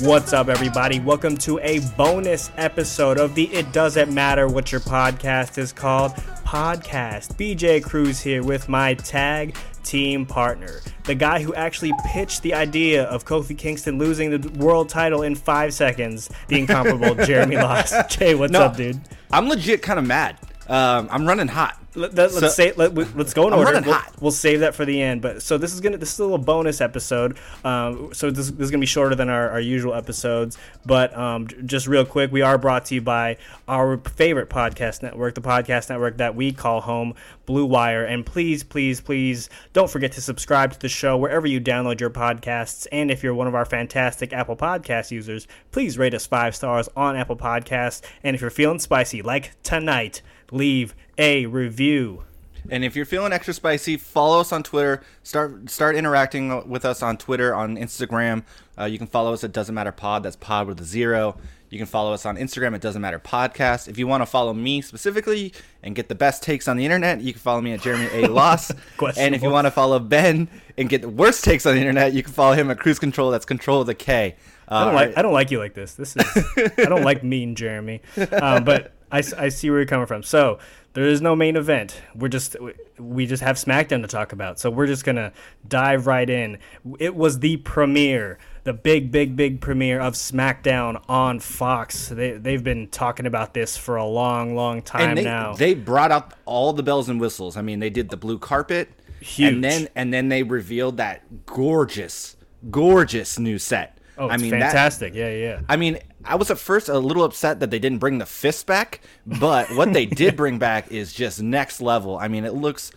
What's up, everybody? Welcome to a bonus episode of the It Doesn't Matter What Your Podcast is Called podcast. BJ Cruz here with my tag team partner, the guy who actually pitched the idea of Kofi Kingston losing the world title in five seconds, the incomparable Jeremy Loss. Jay, what's No, up, dude? I'm legit kind of mad. Um, I'm running hot. Let, us So- say let, us go in I'm order. We'll, we'll save that for the end. But so this is gonna this is a little bonus episode. Um, so this, this is gonna be shorter than our, our usual episodes. But um, just real quick, we are brought to you by our favorite podcast network, the podcast network that we call home, Blue Wire. And please, please, please don't forget to subscribe to the show wherever you download your podcasts. And if you're one of our fantastic Apple Podcast users, please rate us five stars on Apple Podcasts. And if you're feeling spicy like tonight, leave a review. And if you're feeling extra spicy, follow us on Twitter. Start start interacting with us on Twitter, on Instagram. Uh, you can follow us at Doesn't Matter Pod. That's Pod with a zero. You can follow us on Instagram at Doesn't Matter Podcast. If you want to follow me specifically and get the best takes on the internet, you can follow me at Jeremy A. Loss. and if you want to follow Ben and get the worst takes on the internet, you can follow him at Cruz Control. That's Control with a K. Uh, I don't like I don't like you like this. This is I don't like mean Jeremy, um, but I see where you're coming from. So there is no main event. We're just we just have SmackDown to talk about. So we're just gonna dive right in. It was the premiere, the big big big premiere of SmackDown on Fox. They they've been talking about this for a long long time and they, now. they brought out all the bells and whistles. I mean, they did the blue carpet, Huge. and then and then they revealed that gorgeous, gorgeous new set. Oh, I mean, that, fantastic. yeah yeah. I mean, I was at first a little upset that they didn't bring the fist back, but what they did bring back is just next level. I mean, it looks,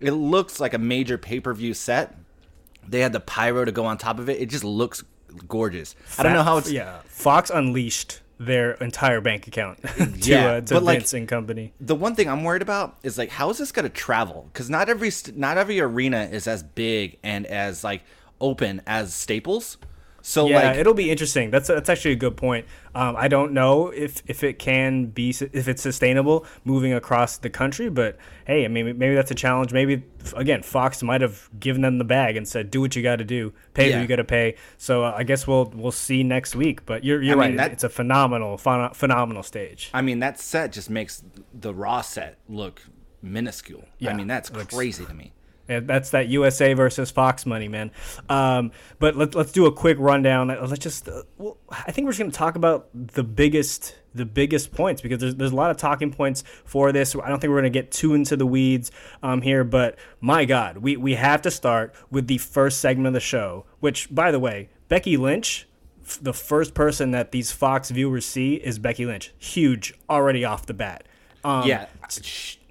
it looks like a major pay per view set. They had the pyro to go on top of it. It just looks gorgeous. I don't know how it's yeah. Fox unleashed their entire bank account to, Yeah, uh, to but, like, and company. the one thing I'm worried about is like how is this going to travel? Because not every not every arena is as big and as like open as Staples. So Yeah, like it'll be interesting. That's that's actually a good point. Um, I don't know if if it can be if it's sustainable moving across the country, but hey, I mean maybe that's a challenge. Maybe again, Fox might have given them the bag and said, "Do what you got to do, pay Yeah. what you got to pay." So uh, I guess we'll we'll see next week. But you're you're I right. mean, that- it's a phenomenal phen- phenomenal stage. I mean that set just makes the Raw set look minuscule. Yeah, I mean that's crazy to me. Yeah, that's that USA versus Fox money, man. Um, but let, let's do a quick rundown. Let's just, uh, well, I think we're just going to talk about the biggest, the biggest points because there's there's a lot of talking points for this. I don't think we're going to get too into the weeds um, here, but my God, we we have to start with the first segment of the show. Which, by the way, Becky Lynch. f- The first person that these Fox viewers see is Becky Lynch. Huge already off the bat. Um, yeah,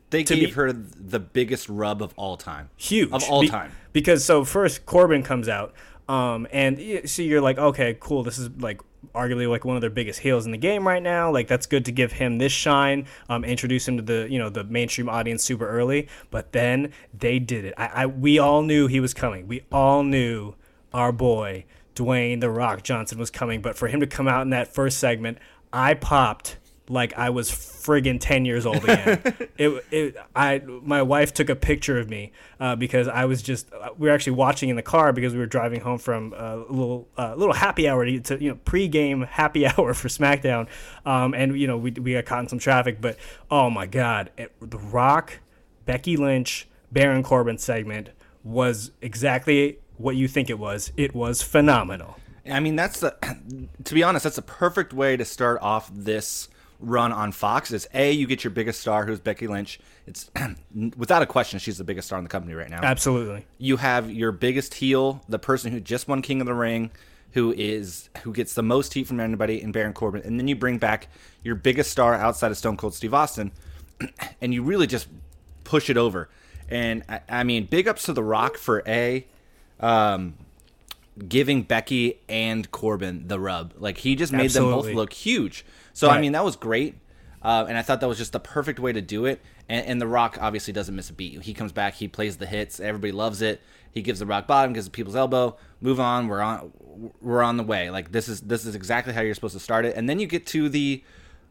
they to gave be- her the biggest rub of all time. huge of all Be- time. Because so first Corbin comes out, um, and so you're like, okay, cool. This is like arguably like one of their biggest heels in the game right now. Like that's good to give him this shine, um, introduce him to the you know the mainstream audience super early. But then they did it. I, I we all knew he was coming. We all knew our boy Dwayne the Rock Johnson was coming. But for him to come out in that first segment, I popped like I was friggin' ten years old again. it, it, I, my wife took a picture of me uh, because I was just. Uh, we were actually watching in the car because we were driving home from a little, uh, little happy hour to, to you know pre-game happy hour for SmackDown, um, and you know we we got caught in some traffic. But oh my God, it, The Rock, Becky Lynch, Baron Corbin segment was exactly what you think it was. It was phenomenal. I mean, that's the. To be honest, that's a perfect way to start off this run on Fox. Is a you get your biggest star, who's Becky Lynch. It's without a question, she's the biggest star in the company right now. Absolutely. You have your biggest heel, the person who just won King of the Ring, who is who gets the most heat from anybody in Baron Corbin, and then you bring back your biggest star outside of Stone Cold Steve Austin, and you really just push it over. And I, I mean, big ups to The Rock for a. Um, giving Becky and Corbin the rub. Like he just made them both look huge. So Right. I mean that was great, uh, and I thought that was just the perfect way to do it. And, and The Rock obviously doesn't miss a beat. He comes back, he plays the hits, everybody loves it. He gives the Rock bottom, gives the people's elbow. Move on, we're on, we're on the way. Like this is this is exactly how you're supposed to start it. And then you get to the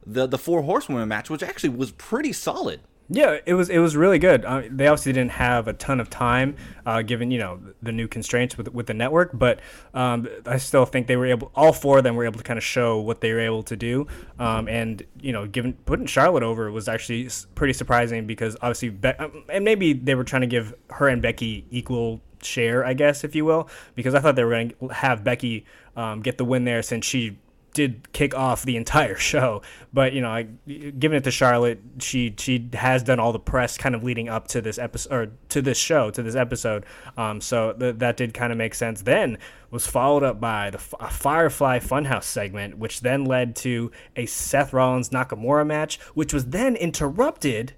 the the four horsewomen match, which actually was pretty solid. Yeah, it was it was really good. Uh, they obviously didn't have a ton of time, uh, given you know the new constraints with with the network, but um, I still think they were able. All four of them were able to kind of show what they were able to do, um, and you know, given putting Charlotte over was actually pretty surprising because obviously, Be- um, and maybe they were trying to give her and Becky equal share, I guess, if you will, because I thought they were going to have Becky um, get the win there since she did kick off the entire show. But you know, I, giving it to Charlotte, she she has done all the press kind of leading up to this episode or to this show to this episode. Um, so th- that did kind of make sense. Then was followed up by the F- Firefly Funhouse segment, which then led to a Seth Rollins Nakamura match, which was then interrupted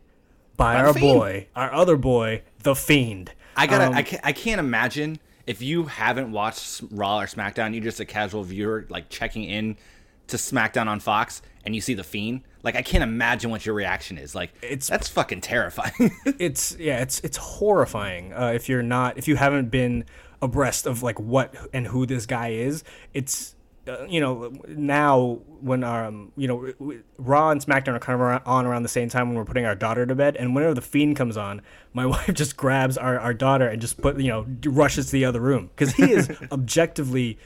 by, by our boy, our other boy, the Fiend. I gotta, um, I, can't, I can't imagine if you haven't watched Raw or SmackDown, you're just a casual viewer, like checking in to SmackDown on Fox, and you see the Fiend. Like, I can't imagine what your reaction is. Like, it's that's fucking terrifying. it's yeah, it's it's horrifying. Uh, if you're not, if you haven't been abreast of like what and who this guy is, it's uh, you know, now when um, you know, Raw and SmackDown are kind of on around the same time when we're putting our daughter to bed, and whenever the Fiend comes on, my wife just grabs our, our daughter and just put you know rushes to the other room because he is objectively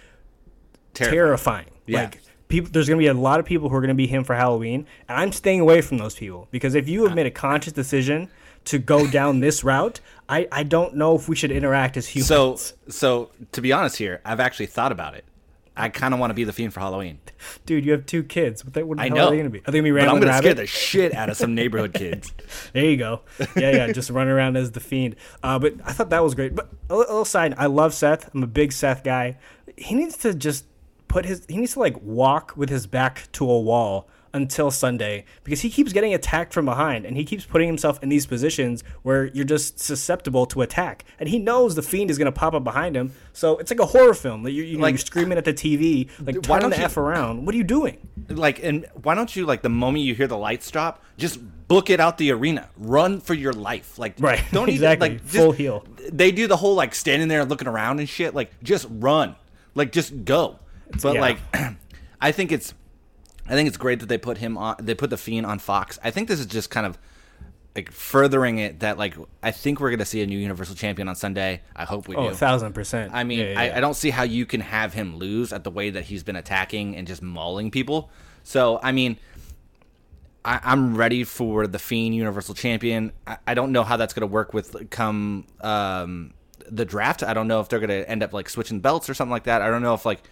terrifying. terrifying. Yeah. Like people, there's going to be a lot of people who are going to be him for Halloween, and I'm staying away from those people because if you have made a conscious decision to go down this route, I, I don't know if we should interact as humans. So so to be honest here, I've actually thought about it. I kind of want to be the fiend for Halloween. Dude, you have two kids. What the, what the I hell know. are they going to be? Are they going to be random I'm going to scare the shit out of some neighborhood kids. there you go. Yeah, yeah, just run around as the fiend. Uh, but I thought that was great. But a little side, I love Seth. I'm a big Seth guy. He needs to just put his. He needs to like walk with his back to a wall until Sunday because he keeps getting attacked from behind and he keeps putting himself in these positions where you're just susceptible to attack. And he knows the fiend is going to pop up behind him. So it's like a horror film. that You're, you know, like, you're screaming at the TV, like why turn the you, F around. What are you doing? Like, and why don't you, like, the moment you hear the lights drop, just book it out the arena. Run for your life. Like, right. Don't exactly. even, like, just, full heel. They do the whole, like, standing there looking around and shit. Like, just run. Like, just go. But, yeah. like, I think it's I think it's great that they put him on. They put the Fiend on Fox. I think this is just kind of like furthering it that like I think we're gonna see a new Universal Champion on Sunday. I hope we oh, do. a thousand percent. I mean, yeah, yeah, I, I, don't see how you can have him lose at the way that he's been attacking and just mauling people. So I mean, I, am ready for the Fiend Universal Champion. I, I, don't know how that's gonna work with come um, the draft. I don't know if they're gonna end up like switching belts or something like that. I don't know if like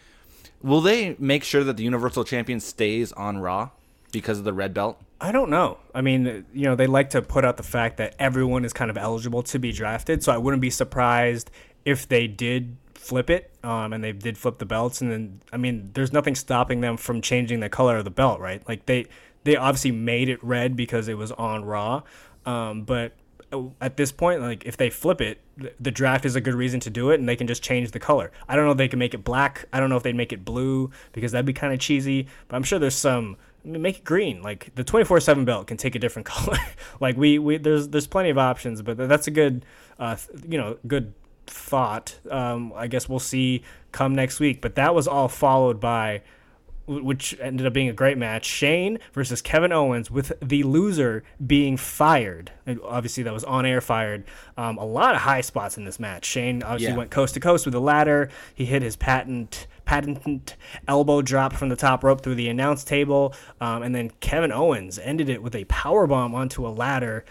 Will they make sure that the Universal Champion stays on Raw because of the red belt? I don't know. I mean, you know, they like to put out the fact that everyone is kind of eligible to be drafted, so I wouldn't be surprised if they did flip it, um, and they did flip the belts, and then I mean, there's nothing stopping them from changing the color of the belt, right? Like they they obviously made it red because it was on Raw, um, but at this point, like if they flip it, the draft is a good reason to do it, and they can just change the color. I don't know if they can make it black. I don't know if they'd make it blue because that'd be kind of cheesy. But I'm sure there's some. I mean, make it green. Like the 24/7 belt can take a different color. like we, we there's there's plenty of options, but that's a good, uh, you know, good thought. Um, I guess we'll see come next week. But that was all followed by which ended up being a great match. Shane versus Kevin Owens, with the loser being fired. And obviously, that was on air fired. Um, a lot of high spots in this match. Shane obviously yeah. went coast to coast with the ladder. He hit his patent patent elbow drop from the top rope through the announce table, um, and then Kevin Owens ended it with a power bomb onto a ladder.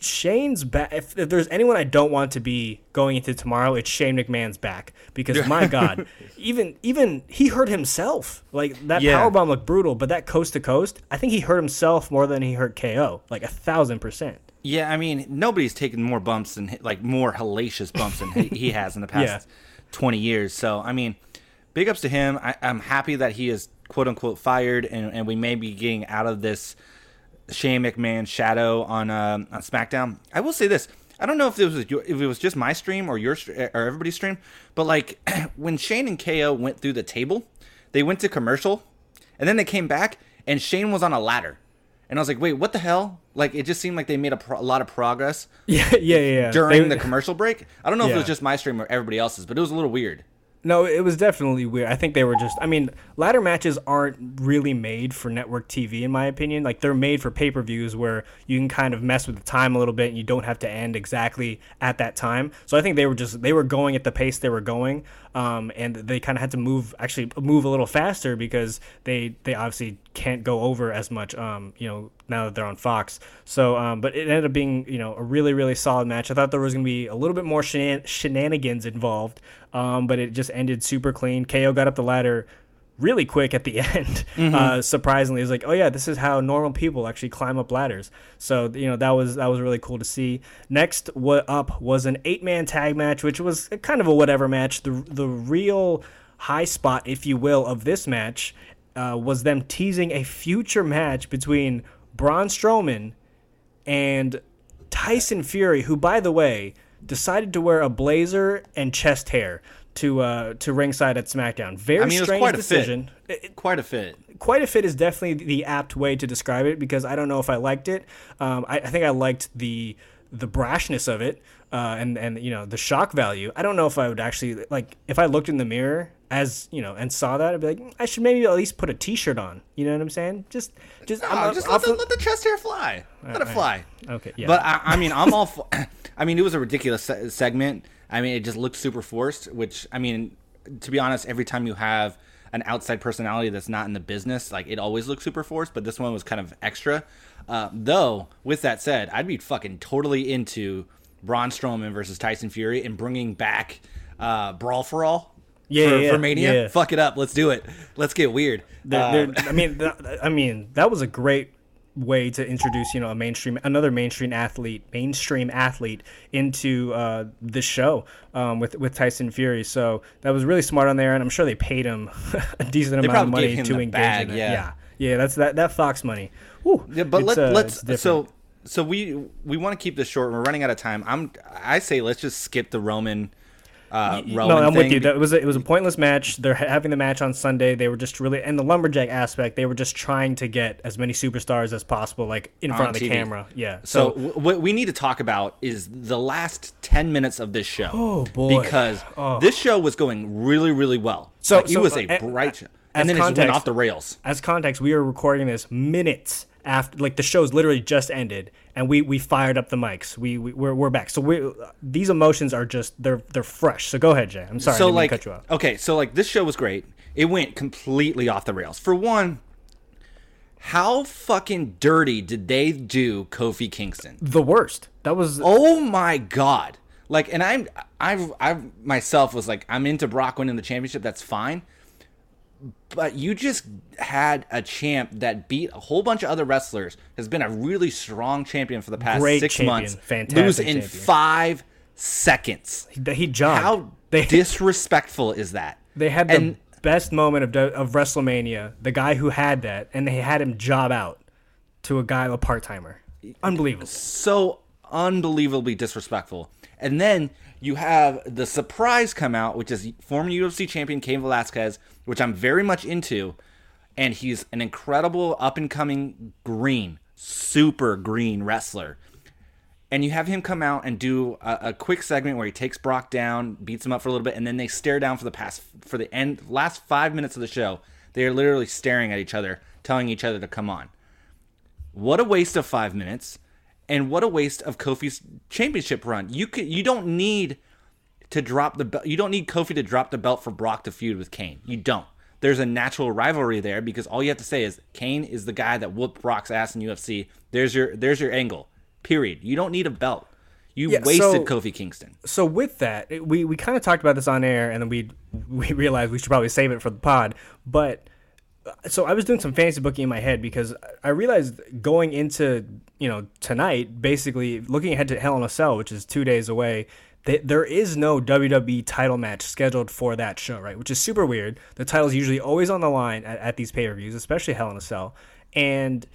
Shane's back. If, if, there's anyone I don't want to be going into tomorrow, it's Shane McMahon's back because my God, even even he hurt himself. Like that yeah. power bomb looked brutal, but that coast to coast, I think he hurt himself more than he hurt KO, like a thousand percent. Yeah, I mean nobody's taken more bumps than like more hellacious bumps than he has in the past yeah. twenty years. So I mean, big ups to him. I, I'm happy that he is quote unquote fired, and, and we may be getting out of this Shane McMahon shadow on uh, on SmackDown. I will say this: I don't know if it was if it was just my stream or your or everybody's stream, but like when Shane and KO went through the table, they went to commercial, and then they came back, and Shane was on a ladder, and I was like, wait, what the hell? Like it just seemed like they made a, pro- a lot of progress. Yeah, yeah, yeah. During they, the commercial break, I don't know yeah. if it was just my stream or everybody else's, but it was a little weird. No, it was definitely weird. I think they were just. I mean, ladder matches aren't really made for network TV, in my opinion. Like they're made for pay per views where you can kind of mess with the time a little bit, and you don't have to end exactly at that time. So I think they were just they were going at the pace they were going, um, and they kind of had to move actually move a little faster because they they obviously can't go over as much. Um, you know, now that they're on Fox. So, um, but it ended up being you know a really really solid match. I thought there was gonna be a little bit more shenan- shenanigans involved, um, but it just ended super clean. KO got up the ladder really quick at the end. Mm-hmm. Uh, surprisingly, it's like, oh yeah, this is how normal people actually climb up ladders. So you know that was that was really cool to see. Next, what up was an eight man tag match, which was kind of a whatever match. The the real high spot, if you will, of this match uh, was them teasing a future match between Braun Strowman and Tyson Fury, who, by the way, decided to wear a blazer and chest hair to uh, to ringside at SmackDown. Very I mean, strange quite a decision. fit. It- Quite a fit. quite a fit is definitely the apt way to describe it because I don't know if I liked it. Um, I, I think I liked the the brashness of it uh, and and you know the shock value. I don't know if I would actually like if I looked in the mirror as you know and saw that I'd be like "Mm, I should maybe at least put a T-shirt on. You know what I'm saying? Just just No, I'm- just I'll let the, let the chest hair fly. Let it fly. Okay, yeah. But I, I mean, I'm all. For, I mean, it was a ridiculous se- segment. I mean, it just looked super forced. Which I mean, to be honest, every time you have an outside personality that's not in the business, like it always looks super forced. But this one was kind of extra. Uh, though, with that said, I'd be fucking totally into Braun Strowman versus Tyson Fury and bringing back uh, Brawl for All. Yeah, for, yeah, for Mania. yeah. Fuck it up. Let's do it. Let's get weird. They're- Uh, they're- I mean, th- I mean, that was a great way to introduce, you know, a mainstream, another mainstream athlete, mainstream athlete into uh, this show um, with with Tyson Fury. So that was really smart on there, and I'm sure they paid him a decent amount of money to engage bag, in it. yeah. yeah, yeah, that's that that Fox money. Yeah, but let, uh, let's different. so so we we want to keep this short. We're running out of time. I'm I say let's just skip the Roman. Uh, Roman no, I'm with you. That was a, it was a pointless match. They're ha- having the match on Sunday. They were just really and the lumberjack aspect. They were just trying to get as many superstars as possible, like in front of the TV. camera. Yeah. So w- what we need to talk about is the last ten minutes of this show. Oh, boy. Because Oh. this show was going really really well. So- Like, so, it was uh, a a- bright show, and then it just went off the rails. as context, we are recording this minutes after, like the show's literally just ended, and we we fired up the mics. We, we we're, we're back. So we these emotions are just they're they're fresh. So go ahead, Jay. I'm sorry. So like cut you off. okay so like this show was great it went completely off the rails for one how fucking dirty did they do kofi kingston The worst. That was oh my god like and i'm i i myself was like i'm into brock winning the championship that's fine but you just had a champ that beat a whole bunch of other wrestlers has been a really strong champion for the past Great six champion. months Fantastic lose in champion. five seconds he, he jogged. how they disrespectful is that they had the and best moment of of WrestleMania. The guy who had that, and they had him job out to a guy a part timer. Unbelievable. so unbelievably disrespectful. And then you have the surprise come out, which is former UFC champion Cain Velasquez, which I'm very much into. And he's an incredible up and coming green, super green wrestler. And you have him come out and do a, a quick segment where he takes Brock down, beats him up for a little bit, and then they stare down for the past for the end last five minutes of the show. They are literally staring at each other, telling each other to come on. What a waste of five minutes, and what a waste of Kofi's championship run. You could, you don't need to drop the belt. You don't need Kofi to drop the belt for Brock to feud with Cain. You don't. There's a natural rivalry there because all you have to say is Cain is the guy that whooped Brock's ass in UFC. There's your there's your angle. Period. You don't need a belt. You Yeah, wasted so- Kofi Kingston. so with that, we, we kind of talked about this on air, and then we we realized we should probably save it for the pod. But so I was doing some fantasy booking in my head because I realized going into you know tonight, basically looking ahead to Hell in a Cell, which is two days away. th- There is no WWE title match scheduled for that show, right? Which is super weird. The title's usually always on the line at, at these pay per views, especially Hell in a Cell. And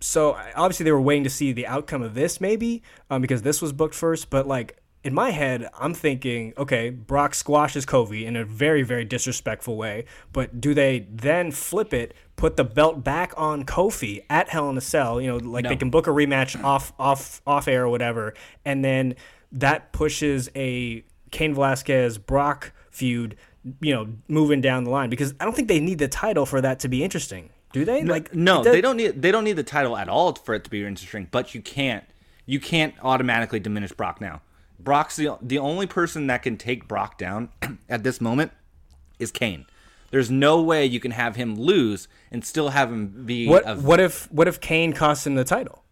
so obviously they were waiting to see the outcome of this maybe um, because this was booked first but like in my head i'm thinking okay brock squashes kofi in a very very disrespectful way but do they then flip it put the belt back on kofi at hell in a cell you know like they can book a rematch off off off air or whatever and then that pushes a Cain Velasquez Brock feud you know, moving down the line because I don't think they need the title for that to be interesting. Do they? No, like no, they don't need they don't need the title at all for it to be interesting. But you can't you can't automatically diminish Brock now. Brock's the the only person that can take Brock down at this moment is Cain. There's no way you can have him lose and still have him be. What a, what if what if Cain costs him the title?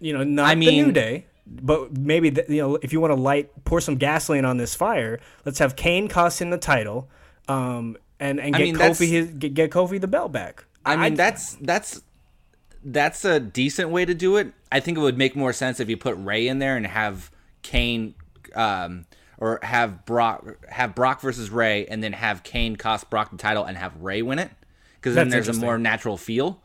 You know, not I the New Day, but maybe the, you know if you want to light pour some gasoline on this fire, let's have Cain cost him the title, um, and and I get mean, Kofi his get, get Kofi the belt back. I mean, that's that's that's a decent way to do it. I think it would make more sense if you put Ray in there and have Cain, um, or have Brock have Brock versus Ray, and then have Cain cost Brock the title and have Ray win it, because then there's a more natural feel.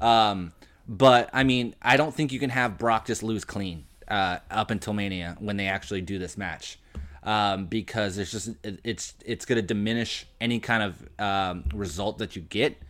Um, but I mean, I don't think you can have Brock just lose clean uh, up until Mania when they actually do this match. Um, because it's just it, it's it's going to diminish any kind of um, result that you get,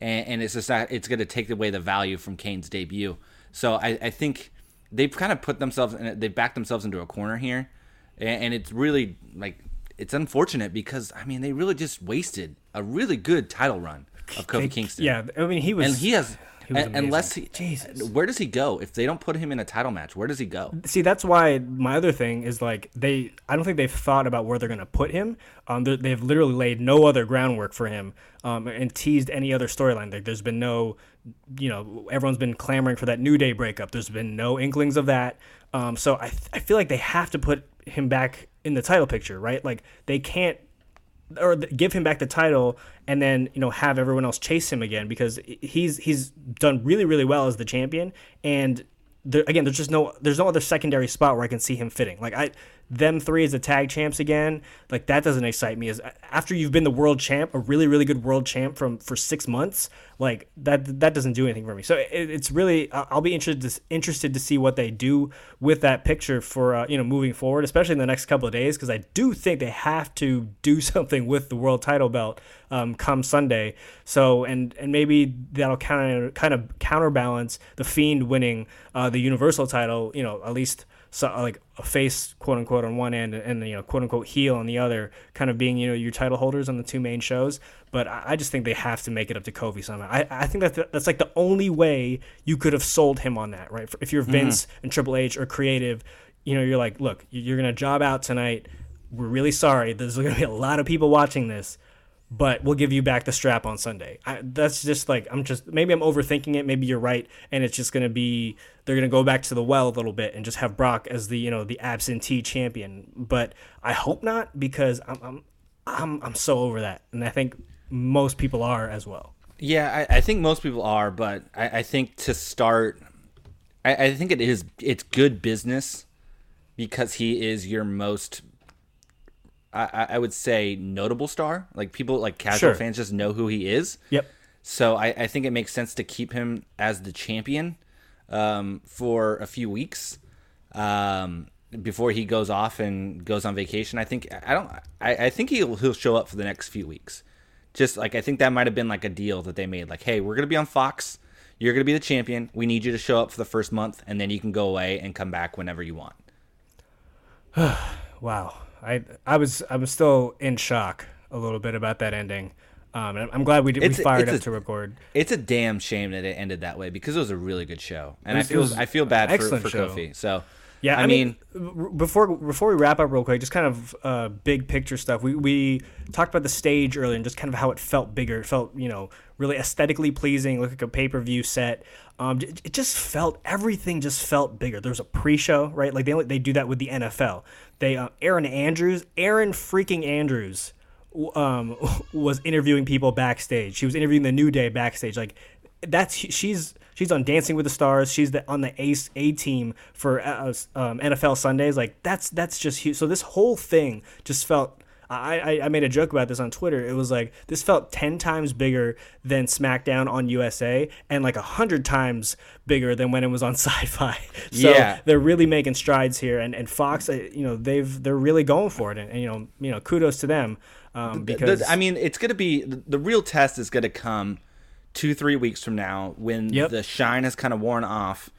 and, and it's just not, it's going to take away the value from Cain's debut. So I, I think they've kind of put themselves in they've backed themselves into a corner here, and, and it's really like it's unfortunate because I mean they really just wasted a really good title run of Kofi They- Kingston. Yeah, I mean he was. and he has. he was unless he. Jesus. where does he go if they don't put him in a title match? Where does he go? See, that's why my other thing is like they. I don't think they've thought about where they're going to put him. Um, they've literally laid no other groundwork for him, um, and teased any other storyline. Like, there's been no, you know, everyone's been clamoring for that New Day breakup. There's been no inklings of that. Um, so I, I feel like they have to put him back in the title picture, right? Like they can't or th- give him back the title and then you know have everyone else chase him again because he's he's done really really well as the champion and there, again there's just no there's no other secondary spot where I can see him fitting like I them three as the tag champs again like that doesn't excite me as after you've been the world champ a really really good world champ from for six months like that that doesn't do anything for me. So it, it's really I'll be interested to, interested to see what they do with that picture for uh, you know moving forward especially in the next couple of days because I do think they have to do something with the world title belt um, come Sunday. So and and maybe that'll kind of kind of counterbalance the fiend winning uh, the universal title you know at least so like a face quote unquote on one end and you know quote unquote heel on the other kind of being you know your title holders on the two main shows. But i, I just think they have to make it up to kofi somehow. I, I think that that's like the only way you could have sold him on that right? If you're mm-hmm. vince and triple h or creative you know you're like look you're gonna job out tonight. We're really sorry. There's gonna be a lot of people watching this but we'll give you back the strap on Sunday. I, that's just like I'm just maybe I'm overthinking it. Maybe you're right, and it's just gonna be they're gonna go back to the well a little bit and just have Brock as the you know the absentee champion. But I hope not because I'm I'm I'm, I'm so over that, and I think most people are as well. Yeah, I, I think most people are, but I, I think to start, I, I think it is it's good business because he is your most, I, I- would say, notable star. Like people, like casual Sure. fans, just know who he is. Yep. So I, I think it makes sense to keep him as the champion um, for a few weeks um, before he goes off and goes on vacation. I think I don't. I, I think he'll he'll show up for the next few weeks. Just like I think that might have been like a deal that they made. Like, hey, we're gonna be on Fox. You're gonna be the champion. We need you to show up for the first month, and then you can go away and come back whenever you want. Wow. I I was I was still in shock a little bit about that ending. Um, I'm glad we did, we fired it's up a- to record. It's a damn shame that it ended that way because it was a really good show, and was- I feel I feel bad for, for show. Kofi. So Yeah, I, I, mean, mean, before before we wrap up real quick, just kind of uh, big picture stuff. We we talked about the stage earlier and just kind of how it felt bigger. It felt you know really aesthetically pleasing, looked like a pay per view set. Um, it, it just felt everything just felt bigger. There was a pre show, right? Like they only- they do that with the NFL. They uh, Erin Andrews, Aaron freaking Andrews, um, was interviewing people backstage. She was interviewing the New Day backstage. Like that's she's she's on Dancing with the Stars. She's the, on the Ace A team for uh, um, NFL Sundays. Like that's that's just huge. So this whole thing just felt. I, I, I made a joke about this on Twitter. It was like this felt ten times bigger than SmackDown on USA, and like a hundred times bigger than when it was on Sci-Fi. So Yeah. they're really making strides here, and, and Fox, uh, you know, they've they're really going for it, and, and you know, you know, kudos to them um, because I mean, it's going to be the, the real test is going to come two, three weeks from now when Yep. the shine has kind of worn off,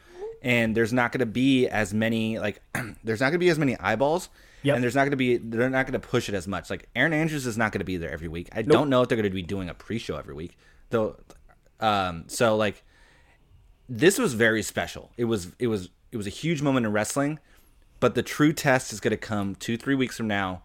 and there's not going to be as many like there's not going to be as many eyeballs. Yep. And there's not going to be they're not going to push it as much. Like Erin Andrews is not going to be there every week. I don't know if they're going to be doing a pre-show every week. Though um so like this was very special. It was it was it was a huge moment in wrestling, but the true test is going to come 2-3 weeks from now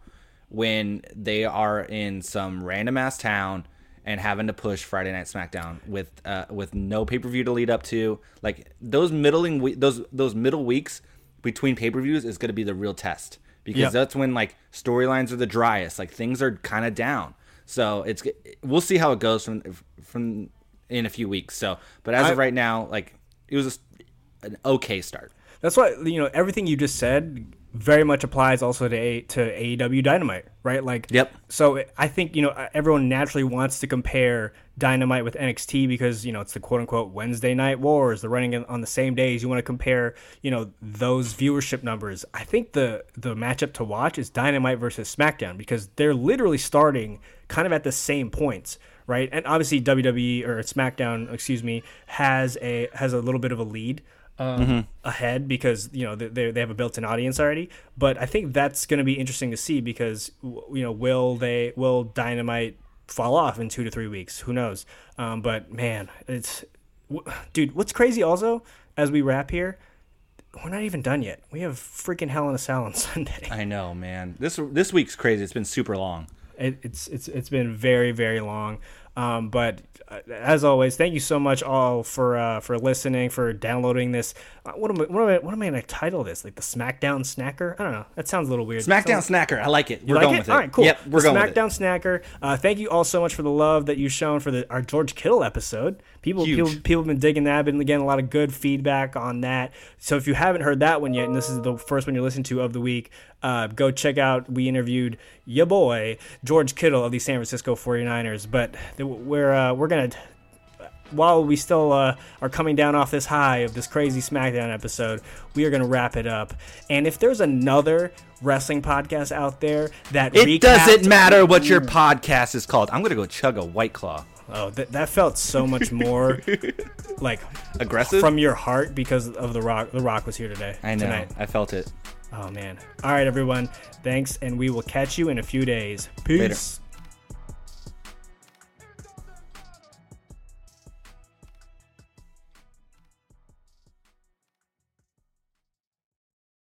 when they are in some random ass town and having to push Friday Night SmackDown with uh, with no pay per view to lead up to. Like those middling we- those those middle weeks between pay per views is going to be the real test because Yep. that's when like storylines are the driest. Like things are kind of down. So it's we'll see how it goes from from in a few weeks. So, but as I- of right now, like it was a, an okay start. That's why you know everything you just said very much applies also to A, to AEW Dynamite, right? Like, Yep. So I think you know everyone naturally wants to compare Dynamite with NXT because you know it's the quote unquote Wednesday Night Wars. They're running on the same days. You want to compare you know those viewership numbers. I think the the matchup to watch is Dynamite versus SmackDown because they're literally starting kind of at the same points. Right, and obviously WWE or SmackDown, excuse me, has a has a little bit of a lead um, ahead because you know they they have a built-in audience already. But I think that's going to be interesting to see because you know will they will Dynamite fall off in two to three weeks? Who knows? Um, but man, it's w- dude. What's crazy also as we wrap here, we're not even done yet. We have freaking Hell in a Cell on Sunday. I know, man. This this week's crazy. It's been super long. It, it's it's it's been very very long. Um, but uh, as always, thank you so much all for uh, for listening, for downloading this. Uh, what am I, what am I, what am I gonna title this? Like the SmackDown Snacker? I don't know. That sounds a little weird. SmackDown Sounds- Snacker. I like it. We're like going it? with it. All right, cool. Yep, we're the going with it. SmackDown Snacker. Uh, thank you all so much for the love that you've shown for the our George Kittle episode. People, people, people have been digging that. Been getting a lot of good feedback on that. So if you haven't heard that one yet, and this is the first one you're listening to of the week, uh, go check out. We interviewed your boy George Kittle of the San Francisco 49ers. But we're uh, we're gonna while we still uh, are coming down off this high of this crazy SmackDown episode, we are going to wrap it up. And if there's another wrestling podcast out there that It recapped- doesn't matter what your podcast is called. I'm gonna go chug a white claw. Oh, that that felt so much more like Aggressive? from your heart because of the Rock. The Rock was here today. I know. Tonight. I felt it. Oh man. All right, everyone. Thanks, and we will catch you in a few days. Peace. Later.